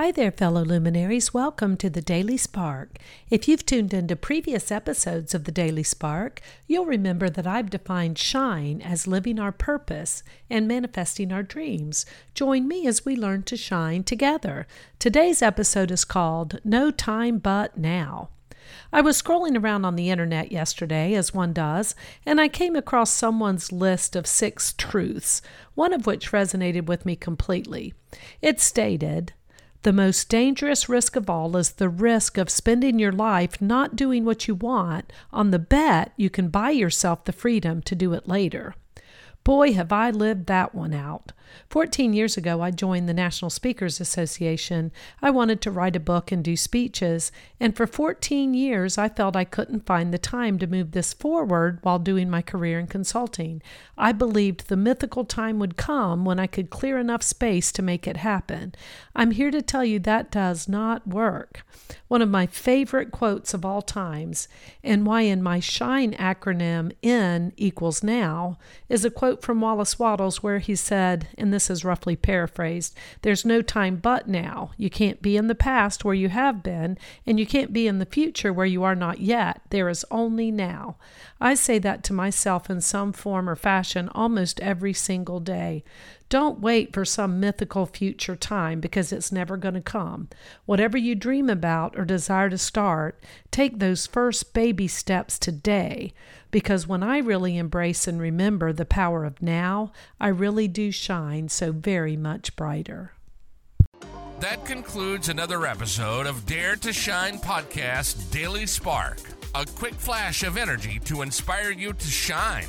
Hi there, fellow luminaries. Welcome to the Daily Spark. If you've tuned into previous episodes of the Daily Spark, you'll remember that I've defined shine as living our purpose and manifesting our dreams. Join me as we learn to shine together. Today's episode is called No Time But Now. I was scrolling around on the internet yesterday, as one does, and I came across someone's list of six truths, one of which resonated with me completely. It stated, the most dangerous risk of all is the risk of spending your life not doing what you want on the bet you can buy yourself the freedom to do it later. Boy, have I lived that one out. Fourteen years ago, I joined the National Speakers Association. I wanted to write a book and do speeches, and for 14 years, I felt I couldn't find the time to move this forward while doing my career in consulting. I believed the mythical time would come when I could clear enough space to make it happen. I'm here to tell you that does not work. One of my favorite quotes of all times, and why in my SHINE acronym N equals now, is a quote from Wallace Wattles where he said, and this is roughly paraphrased there's no time but now. You can't be in the past where you have been, and you can't be in the future where you are not yet. There is only now. I say that to myself in some form or fashion almost every single day. Don't wait for some mythical future time because it's never going to come. Whatever you dream about or desire to start, take those first baby steps today because when I really embrace and remember the power of now, I really do shine so very much brighter. That concludes another episode of Dare to Shine Podcast Daily Spark. A quick flash of energy to inspire you to shine.